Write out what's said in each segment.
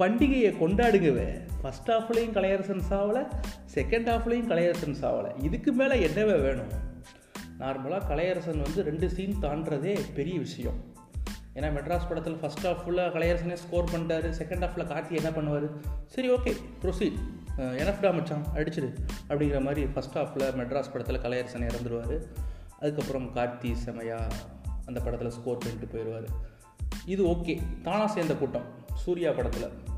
பண்டிகையை கொண்டாடுங்கவே. ஃபஸ்ட் ஹாஃப்லேயும் கலையரசன் சாவலை செகண்ட் ஹாஃப்லேயும் கலையரசன் சாவலை. இதுக்கு மேலே என்னவே வேணும்? நார்மலாக கலையரசன் வந்து ரெண்டு சீன் தாண்டதே பெரிய விஷயம். ஏன்னா மெட்ராஸ் படத்தில் ஃபஸ்ட் ஹாஃப் ஃபுல்லாக கலையரசனே ஸ்கோர் பண்ணிட்டாரு. செகண்ட் ஹாஃபில் கார்த்தி என்ன பண்ணுவார்? சரி ஓகே ப்ரொசீட் எனஃப்டா மச்சான்? அடிச்சிடு. அப்படிங்கிற மாதிரி ஃபஸ்ட் ஹாஃபில் மெட்ராஸ் படத்தில் கலையரசன் இறந்துருவார். அதுக்கப்புறம் கார்த்தி செமையா அந்த படத்தில் ஸ்கோர் பண்ணிட்டு போயிடுவார் இது ஓகே தானாக சேர்ந்த கூட்டம். சூர்யா படத்தில்.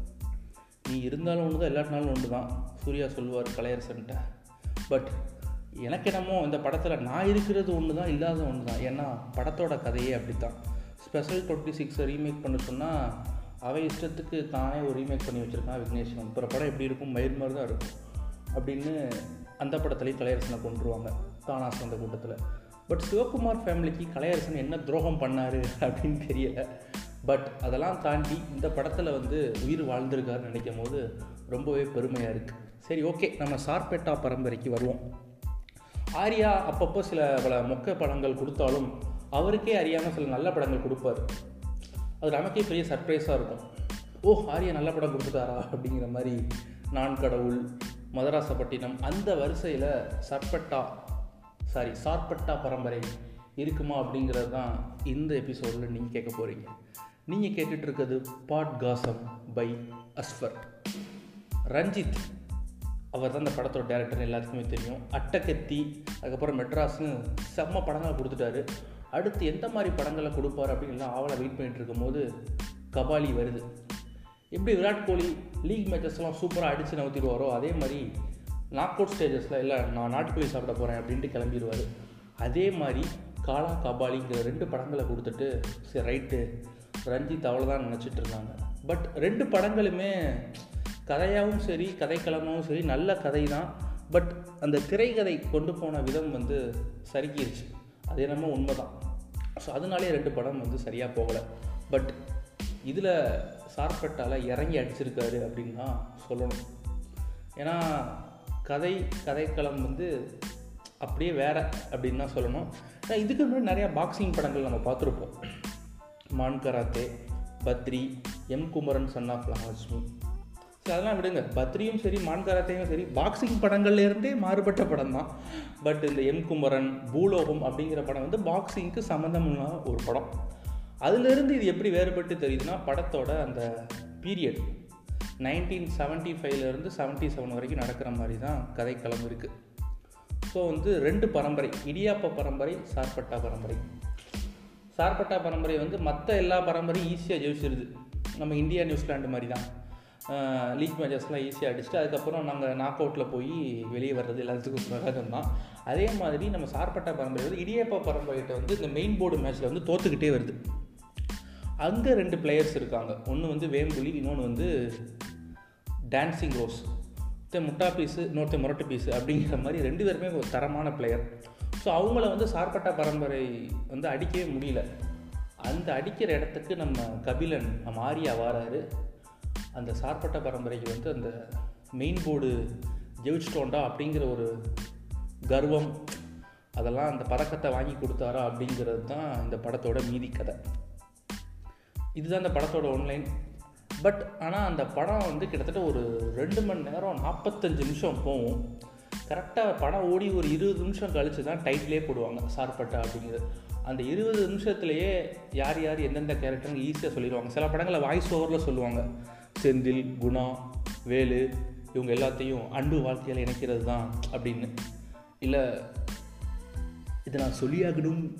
நீ இருந்தாலும் ஒன்று தான் இல்லாட்டினாலும் ஒன்று தான் சூர்யா சொல்லுவார் கலையரசன்ட்ட. பட் எனக்கு என்னமோ இந்த படத்தில் நான் இருக்கிறது ஒன்று தான் இல்லாத ஒன்று தான் ஏன்னா படத்தோட கதையே அப்படி தான் ஸ்பெஷல் டுவெண்ட்டி சிக்ஸை ரீமேக் பண்ண சொன்னால் அவன் இஷ்டத்துக்கு தானே ஒரு ரீமேக் பண்ணி வச்சுருக்கான் விக்னேஷன் அப்புறம் படம் எப்படி இருக்கும் மயிர் மாதிரி தான் இருக்கும். அப்படின்னு அந்த படத்துலேயும் கலையரசனை கொண்டுருவாங்க தானா சேர்ந்த கூட்டத்தில். பட் சிவகுமார் ஃபேமிலிக்கு கலையரசன் என்ன துரோகம் பண்ணார் அப்படின்னு தெரியலை. பட் அதெல்லாம் தாண்டி இந்த படத்தில் வந்து உயிர் வாழ்ந்திருக்காருன்னு நினைக்கும் போது ரொம்பவே பெருமையாக இருக்குது சரி ஓகே நம்ம சார்பேட்டா பரம்பரைக்கு வருவோம். ஆர்யா அப்பப்போ சில பல மொக்க படங்கள் கொடுத்தாலும் அவருக்கே அறியாமல் சில நல்ல படங்கள் கொடுப்பார். அது நமக்கே பெரிய சர்ப்ரைஸாக இருக்கும். ஓ ஆர்யா நல்ல படம் கொடுத்துட்டாரா அப்படிங்கிற மாதிரி நான் கடவுள் மதராசப்பட்டினம் அந்த வரிசையில் சர்பட்டா சாரி சார்பட்டா பரம்பரை இருக்குமா அப்படிங்கிறது தான் இந்த எபிசோடில் நீங்கள் கேட்க போகிறீங்க நீங்கள் கேட்டுட்டு இருக்கிறது podcast by Asfar Ranjith அவர் தான் இந்த படத்தோட டேரக்டர் எல்லாத்துக்குமே தெரியும். அட்டக்கத்தி அதுக்கப்புறம் மெட்ராஸ்னு செம்ம படங்களை கொடுத்துட்டாரு. அடுத்து எந்த மாதிரி படங்களை கொடுப்பார் அப்படின்லாம் ஆவலை வெயிட் பண்ணிட்டு இருக்கும்போது கபாலி வருது. எப்படி விராட் கோலி லீக் மேட்சஸ்லாம் சூப்பராக அடித்து நவுத்திடுவாரோ அதே மாதிரி நாக் அவுட் ஸ்டேஜஸில் இல்லை நான் நாட்டுக்கோழி சாப்பிட போகிறேன் அப்படின்ட்டு கிளம்பிடுவார். அதே மாதிரி காலா கபாலிங்கிற ரெண்டு படங்களை கொடுத்துட்டு சரி ரைட்டு ரஞ்சித் அவ்வளோதான் நினச்சிட்டு இருந்தாங்க. பட் ரெண்டு படங்களுமே கதையாகவும் சரி கதைக்களமாகவும் சரி நல்ல கதை தான் பட் அந்த திரைக்கதை கொண்டு போன விதம் வந்து சறுக்கிடுச்சு அது என்னமோ உண்மை தான் ஸோ அதனாலே ரெண்டு படம் வந்து சரியாக போகலை. பட் இதில் சார்பட்டால் இறங்கி அடிச்சிருக்காரு அப்படின்னு தான் சொல்லணும். ஏன்னா கதை கதைக்களம் வந்து அப்படியே வேற அப்படின்னு தான் சொல்லணும். இதுக்கு முன்னாடி நிறையா பாக்ஸிங் படங்கள் நம்ம பார்த்துருப்போம். Maan karate Badri M Kumaran son of Mahalakshmi so அதெல்லாம் விடுங்க. பத்ரியும் சரி மான்கராத்தையும் சரி பாக்ஸிங் படங்கள்லேருந்தே மாறுபட்ட படம் தான். பட் இந்த எம் குமரன் பூலோகம் அப்படிங்கிற படம் வந்து பாக்ஸிங்க்கு சம்மந்தமுள்ள ஒரு படம். அதுலேருந்து இது எப்படி வேறுபட்டு தெரியுதுன்னா படத்தோட அந்த பீரியட் நைன்டீன் செவன்ட்டி ஃபைவ்லேருந்து செவன்ட்டி செவன் வரைக்கும் நடக்கிற மாதிரி தான் கதைக்களம் இருக்குது ஸோ வந்து ரெண்டு பரம்பரை இடியாப்ப பரம்பரை சார்பட்டா பரம்பரை. சார்பட்டா பரம்பரை வந்து மற்ற எல்லா பரம்பரையும் ஈஸியாக ஜெயிச்சிருது. நம்ம இந்தியா நியூசிலாண்டு மாதிரி தான் லீக் மேட்சஸ்லாம் ஈஸியாக அடிச்சுட்டு அதுக்கப்புறம் நாங்கள் நாக் அவுட்டில் போய் வெளியே வர்றது எல்லாத்துக்கும் சகஜம் தான். அதே மாதிரி நம்ம சார்பட்டா பரம்பரை வந்து இடியப்பா பரம்பரைகிட்ட வந்து இந்த மெயின் போர்டு மேட்ச்சில் வந்து தோற்றுக்கிட்டே வருது. அங்கே ரெண்டு பிளேயர்ஸ் இருக்காங்க. ஒன்று வந்து வேம்புலி இன்னொன்று வந்து டான்சிங் ரோஸ் ஒருத்தன் முட்டா பீஸு இன்னொருத்தன் முரட்டு பீஸு அப்படிங்கிற மாதிரி ரெண்டு பேருமே ஒரு தரமான பிளேயர் ஸோ அவங்கள வந்து சார்பட்டா பரம்பரை வந்து அடிக்கவே முடியல. அந்த அடிக்கிற இடத்துக்கு நம்ம கபிலன் நம்ம ஆரியா வாராரு அந்த சார்பட்ட பரம்பரைக்கு வந்து அந்த மெயின் போர்டு ஜெயிச்சிட்டோண்டா அப்படிங்கிற ஒரு கர்வம் அதெல்லாம் அந்த பதக்கத்தை வாங்கி கொடுத்தாரா அப்படிங்கிறது தான் இந்த படத்தோட மீதி கதை. இதுதான் இந்த படத்தோட ஒன்லைன் பட் ஆனால் அந்த படம் வந்து கிட்டத்தட்ட ஒரு ரெண்டு மணி நேரம் நாற்பத்தஞ்சு நிமிஷம் போகும். கரெக்டாக படம் ஓடி ஒரு இருபது நிமிஷம் கழித்து தான் டைட்டிலே போடுவாங்க சார்பட்டா அப்படிங்கிறது. அந்த இருபது நிமிஷத்துலேயே யார் யார் எந்தெந்த கேரக்டர்னு ஈஸியாக சொல்லிடுவாங்க. சில படங்களை வாய்ஸ் ஓவரில் சொல்லுவாங்க. செந்தில் குணா வேலு இவங்க எல்லாத்தையும் அன்பு வாழ்க்கையில் இணைக்கிறது தான் அப்படின்னு. இல்லை இதை நான் சொல்லியாகணும்.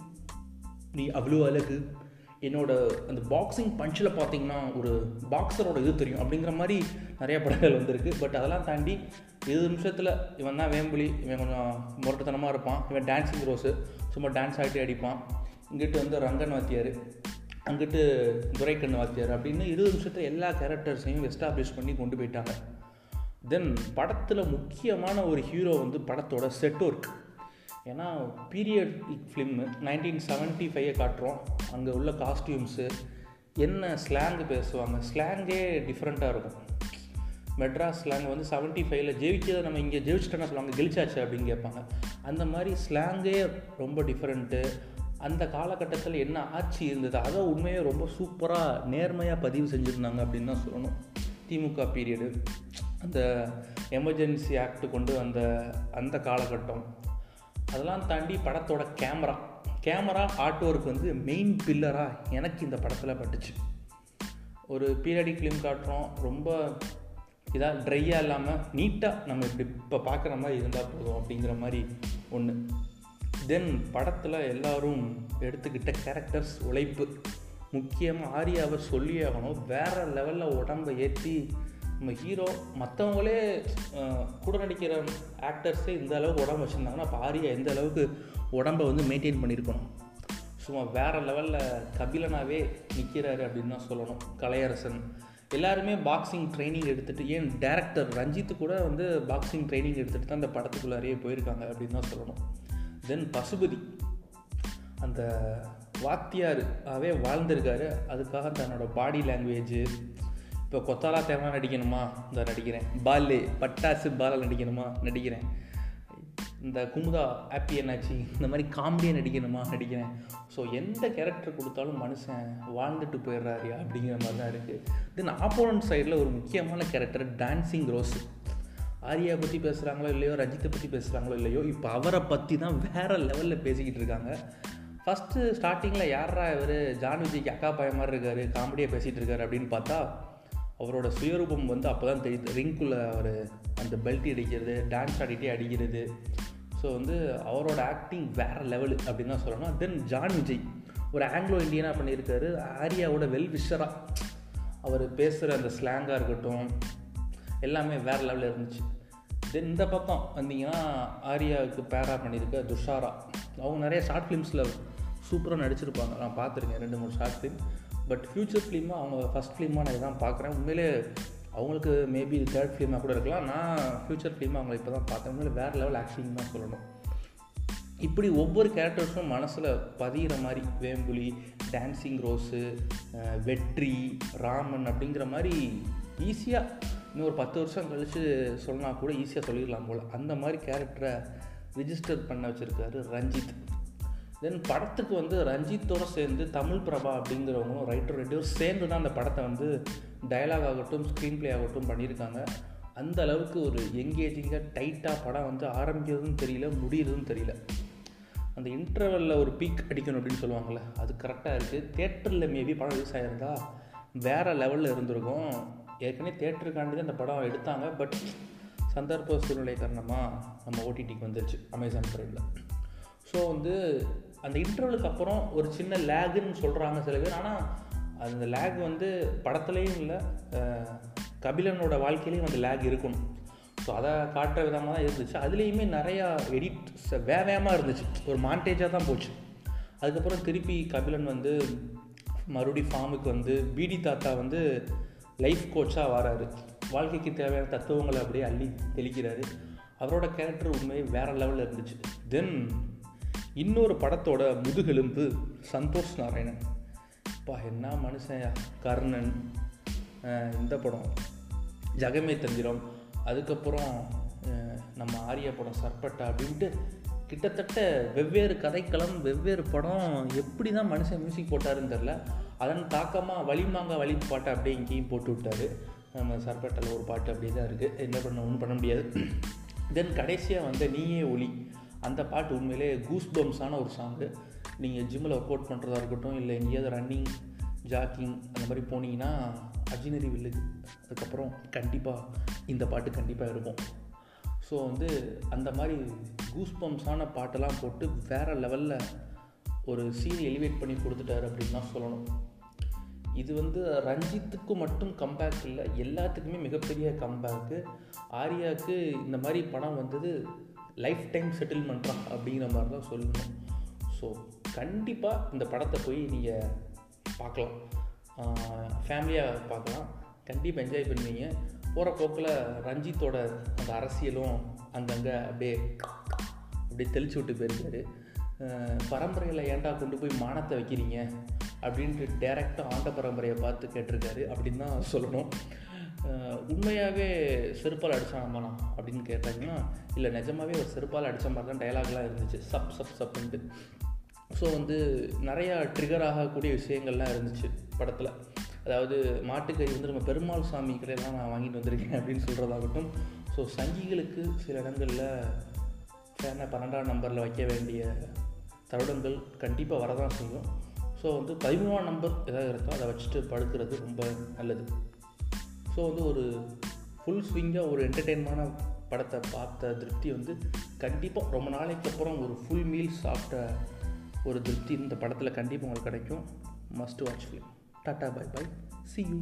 நீ அவ்வளோ அழகு. என்னோட அந்த பாக்ஸிங் பஞ்சில் பார்த்தீங்கன்னா ஒரு பாக்ஸரோட இது தெரியும் அப்படிங்கிற மாதிரி நிறைய படங்கள் வந்திருக்கு. பட் அதெல்லாம் தாண்டி இருபது நிமிஷத்தில் இவன் தான் வேம்புலி இவன் கொஞ்சம் முரட்டுத்தனமாக இருப்பான். இவன் டான்ஸிங் ரோஸு சும்மா டான்ஸ் ஆகிட்டே அடிப்பான். இங்கிட்டு வந்து ரங்கன் வாத்தியார் அங்கிட்டு துரைக்கண்ணு வாத்தியார் அப்படின்னு இருபது நிமிஷத்தில் எல்லா கேரக்டர்ஸையும் எஸ்டாப்ளிஷ் பண்ணி கொண்டு போயிட்டாங்க. தென் படத்தில் முக்கியமான ஒரு ஹீரோ வந்து படத்தோட செட் ஒர்க் ஏன்னா பீரியட் ஃபிலிம்மு நைன்டீன் செவன்ட்டி ஃபைவை காட்டுறோம். அங்கே உள்ள காஸ்டியூம்ஸு என்ன ஸ்லாங் பேசுவாங்க? ஸ்லாங்கே டிஃப்ரெண்ட்டாக இருக்கும். மெட்ராஸ் ஸ்லாங் வந்து செவன்ட்டி ஃபைவ்ல ஜெயிச்சதை நம்ம இங்கே ஜெயிச்சிட்டோன்னா சொல்லுவாங்க கெளிச்சாச்சு அப்படின்னு கேட்பாங்க. அந்த மாதிரி ஸ்லாங்கே ரொம்ப டிஃப்ரெண்ட்டு அந்த காலகட்டத்தில் என்ன ஆட்சி இருந்தது? அதை உண்மையே ரொம்ப சூப்பராக நேர்மையாக பதிவு செஞ்சுருந்தாங்க அப்படின்னு தான் சொல்லணும். திமுக பீரியடு அந்த எமர்ஜென்சி ஆக்ட் கொண்டு வந்த அந்த காலகட்டம். அதெல்லாம் தாண்டி படத்தோட கேமரா கேமரா ஆர்ட் ஒர்க் வந்து மெயின் பில்லராக எனக்கு இந்த படத்தில் பட்டுச்சு. ஒரு பீரியடிக் ஃபிலிம் காட்டுறோம். ரொம்ப இதாக ட்ரையாக இல்லாமல் நீட்டாக நம்ம இப்படி இப்போ பார்க்குற மாதிரி இருந்தால் போதும் அப்படிங்கிற மாதிரி ஒன்று தென் படத்தில் எல்லோரும் எடுத்துக்கிட்ட கேரக்டர்ஸ் உழைப்பு. முக்கியமாக ஆரியாவை சொல்லி ஆகணும். வேறு லெவலில் உடம்பை ஏற்றி நம்ம ஹீரோ மற்றவங்களே கூட நடிக்கிற ஆக்டர்ஸே இந்த அளவுக்கு உடம்பு வச்சுருந்தாங்கன்னா அப்போ ஆரியா எந்த அளவுக்கு உடம்பை வந்து மெயின்டைன் பண்ணியிருக்கணும் சும்மா வேறு லெவலில் கபிலனாகவே நிற்கிறாரு அப்படின்னு தான் சொல்லணும். கலையரசன். எல்லாருமே பாக்ஸிங் ட்ரைனிங் எடுத்துகிட்டு ஏன் டேரக்டர் ரஞ்சித்து கூட வந்து பாக்ஸிங் ட்ரைனிங் எடுத்துகிட்டு தான் அந்த படத்துக்குள்ளாரையே போயிருக்காங்க அப்படின்னு தான் சொல்லணும். தென் பசுபதி அந்த வாத்தியாராகவே வாழ்ந்திருக்காரு. அதுக்காக தன்னோட பாடி லாங்குவேஜு இப்போ கொத்தாலா தேவை நடிக்கணுமா? இந்த நடிக்கிறேன். பாலு பட்டாசு பால நடிக்கணுமா? நடிக்கிறேன். இந்த குமுதா ஹாப்பி என்னாச்சு இந்த மாதிரி காமெடியாக நடிக்கணுமா? நடிக்கிறேன். ஸோ எந்த கேரக்டர் கொடுத்தாலும் மனுஷன் வாழ்ந்துட்டு போயிடுறாரியா அப்படிங்கிற மாதிரி தான் இருக்குது தென் ஆப்போனன்ட் சைடில் ஒரு முக்கியமான கேரக்டர் டான்ஸிங் ரோஸ் ஆரியா பற்றி பேசுகிறாங்களோ இல்லையோ ரஜித்தை பற்றி பேசுகிறாங்களோ இல்லையோ இப்போ அவரை பற்றி தான் வேறு லெவலில் பேசிக்கிட்டு இருக்காங்க. ஃபஸ்ட்டு ஸ்டார்டிங்கில் யாரா இவர்? ஜான் விஜய்க்கு அக்கா பையன் மாதிரி இருக்கார் காமெடியாக பேசிகிட்டு இருக்காரு அப்படின்னு பார்த்தா அவரோட சுயரூபம் வந்து அப்போ தான் தெரியுது ரிங்குள்ளே அவர் அந்த பெல்ட் அடிக்கிறது டான்ஸ் ஆடிட்டே அடிக்கிறது. ஸோ வந்து அவரோட ஆக்டிங் வேறு லெவலு அப்படின்னு தான் சொல்லணும். தென் ஜான் விஜய் ஒரு ஆங்கிலோ இண்டியனாக பண்ணியிருக்காரு. ஆரியாவோட வெல் விஷராக அவர் பேசுகிற அந்த ஸ்லாங்காக இருக்கட்டும் எல்லாமே வேறு லெவலில் இருந்துச்சு. தென் இந்த பக்கம் வந்தீங்கன்னா ஆரியாவுக்கு பேரா பண்ணியிருக்க துஷாரா. அவங்க நிறைய ஷார்ட் ஃபிலிம்ஸில் சூப்பராக நடிச்சிருப்பாங்க. நான் பார்த்துருக்கேன் ரெண்டு மூணு ஷார்ட் ஃபிலிம் பட் ஃப்யூச்சர் ஃபிலிமாக அவங்க ஃபஸ்ட் ஃபிலிமாக நான் இதான் பார்க்குறேன். உண்மையிலே அவங்களுக்கு மேபி இது தேர்ட் ஃபிலிமாக கூட இருக்கலாம். நான் ஃப்யூச்சர் ஃபிலிமாக அவங்களை இப்போ தான் பார்த்தேன் வேறு லெவல் ஆக்டிங் தான் சொல்லணும். இப்படி ஒவ்வொரு கேரக்டர்ஸும் மனசில் பதிகிற மாதிரி வேம்புலி டான்ஸிங் ரோஸு வெற்றி ராமன் அப்படிங்கிற மாதிரி ஈஸியாக இன்னும் ஒரு பத்து வருஷம் கழித்து சொன்னால் கூட ஈஸியாக சொல்லிடலாம் போல். அந்த மாதிரி கேரக்டரை ரிஜிஸ்டர் பண்ண வச்சுருக்காரு ரஞ்சித். தென் படத்துக்கு வந்து ரஞ்சித்தோடு சேர்ந்து தமிழ் பிரபா அப்படிங்கிறவங்களும் ரைட்டர் ரெண்டு சேர்ந்து தான் அந்த படத்தை வந்து டயலாக் ஆகட்டும் ஸ்க்ரீன் ப்ளே ஆகட்டும் பண்ணியிருக்காங்க. அந்த அளவுக்கு ஒரு எங்கேஜிங்காக டைட்டாக படம் வந்து ஆரம்பிக்கிறதுன்னு தெரியல முடியறதுன்னு தெரியல. அந்த இன்டர்வலில் ஒரு பீக் அடிக்கணும் அப்படின்னு சொல்லுவாங்கள்ல அது கரெக்டாக இருக்குது தேட்டரில் மேபி படம் ரிலீஸ் ஆகிருந்தா வேறு லெவலில் இருந்திருக்கும். ஏற்கனவே தேட்டருக்காண்டி அந்த படம் எடுத்தாங்க பட் சந்தர்ப்ப சூழ்நிலை காரணமாக நம்ம ஓடிடிக்கு வந்துருச்சு அமேசான் பிரைமில் ஸோ வந்து அந்த இன்டர்வலுக்கு அப்புறம் ஒரு சின்ன லேகுன்னு சொல்கிறாங்க சில பேர். ஆனால் அந்த லேக் வந்து படத்துலேயும் இல்லை கபிலனோட வாழ்க்கையிலையும் அந்த லேக் இருக்கணும். ஸோ அதை காட்டுற விதமாக தான் இருந்துச்சு. அதுலேயுமே நிறையா எடிட் வேகமாக இருந்துச்சு. ஒரு மாண்டேஜாக தான் போச்சு. அதுக்கப்புறம் திருப்பி கபிலன் வந்து மறுபடி ஃபார்முக்கு வந்து பிடி தாத்தா வந்து லைஃப் கோச்சாக வராரு. வாழ்க்கைக்கு தேவையான தத்துவங்களை அப்படியே அள்ளி தெளிக்கிறாரு. அவரோட கேரக்டர் உண்மையை வேறு லெவலில் இருந்துச்சு. தென் இன்னொரு படத்தோட முதுகெலும்பு சந்தோஷ் நாராயணன். அப்பா என்ன மனுஷன் கர்ணன் இந்த படம். ஜகமே தந்திரம். அதுக்கப்புறம் நம்ம ஆரிய படம் சர்பட்டா அப்படின்ட்டு கிட்டத்தட்ட வெவ்வேறு கதைக்களம் வெவ்வேறு படம் எப்படி தான் மனுஷன் மியூசிக் போட்டாருன்னு தெரில அதன் தாக்கமாக வலிமாங்க வழி பாட்டை அப்படியே இங்கேயும் போட்டு விட்டாரு. நம்ம சர்பட்டாவில் ஒரு பாட்டு அப்படியே தான் இருக்குது என்ன பண்ண ஒன்றும் பண்ண முடியாது. தென் கடைசியாக வந்து நீயே ஒளி. அந்த பாட்டு உண்மையிலே கூஸ் பம்ஸான ஒரு சாங்கு நீங்கள் ஜிம்மில் ஒர்க் அவுட் பண்ணுறதா இருக்கட்டும் இல்லை எங்கேயாவது ரன்னிங் ஜாக்கிங் அந்த மாதிரி போனீங்கன்னா அஜினரி வில்லேஜ் அதுக்கப்புறம் கண்டிப்பாக இந்த பாட்டு கண்டிப்பாக இருக்கும். ஸோ வந்து அந்த மாதிரி கூஸ்பம்ஸான பாட்டெல்லாம் போட்டு வேறு லெவலில் ஒரு சீன் எலிவேட் பண்ணி கொடுத்துட்டாரு அப்படின்னு தான் சொல்லணும். இது வந்து ரஞ்சித்துக்கு மட்டும் கம்பேக் இல்லை எல்லாத்துக்குமே மிகப்பெரிய கம்பேக்கு ஆர்யாவுக்கு இந்த மாதிரி படம் வந்தது லைஃப் டைம் செட்டில்மெண்ட்டா அப்படிங்கிற மாதிரி தான் சொல்லணும். ஸோ கண்டிப்பாக இந்த படத்தை போய் நீங்கள் பார்க்கலாம். ஃபேமிலியாக பார்க்கலாம். கண்டிப்பாக என்ஜாய் பண்ணுவீங்க. போகிற போக்கில் ரஞ்சித்தோட அந்த அரசியலும் அங்கங்கே அப்படியே அப்படியே தெளிச்சு விட்டு போயிருக்காரு. பரம்பரையில் ஏன்டா கொண்டு போய் மானத்தை வைக்கிறீங்க? அப்படின்ட்டு டேரெக்டாக ஆண்ட பரம்பரையை பார்த்து கேட்டிருக்காரு. அப்படின்னு தான் சொல்லணும். உண்மையாகவே செருப்பால் அடித்தான் அப்படின்னு கேட்டாங்கன்னா இல்லை நிஜமாகவே ஒரு செருப்பால் அடித்த மாதிரி தான் டைலாக்லாம் இருந்துச்சு. Sub sub சப்புன்ட்டு. ஸோ வந்து நிறையா ட்ரிகர் ஆகக்கூடிய விஷயங்கள்லாம் இருந்துச்சு படத்தில். அதாவது மாட்டுக்கறி வந்து நம்ம பெருமாள் சாமி கடையெல்லாம் நான் வாங்கிட்டு வந்திருக்கேன் அப்படின்னு சொல்கிறதாகட்டும் ஸோ சங்கிகளுக்கு சில இடங்களில் ஃபேனை பன்னெண்டாம் நம்பரில் வைக்க வேண்டிய தருடங்கள் கண்டிப்பாக வரதான் செய்யும். ஸோ வந்து பதிமூணாம் நம்பர் எதாவது இருக்கோ அதை வச்சுட்டு படுக்கிறது ரொம்ப நல்லது. ஸோ வந்து ஒரு ஃபுல் ஸ்விங்காக ஒரு என்டர்டெயின்மான படத்தை பார்த்த திருப்தி வந்து கண்டிப்பாக ரொம்ப நாளைக்கு அப்புறம் ஒரு ஃபுல் மீல் சாப்பிட்ட ஒரு திருப்தி இந்த படத்தில் கண்டிப்பாக உங்களுக்கு கிடைக்கும். Must watch film tata bye bye see you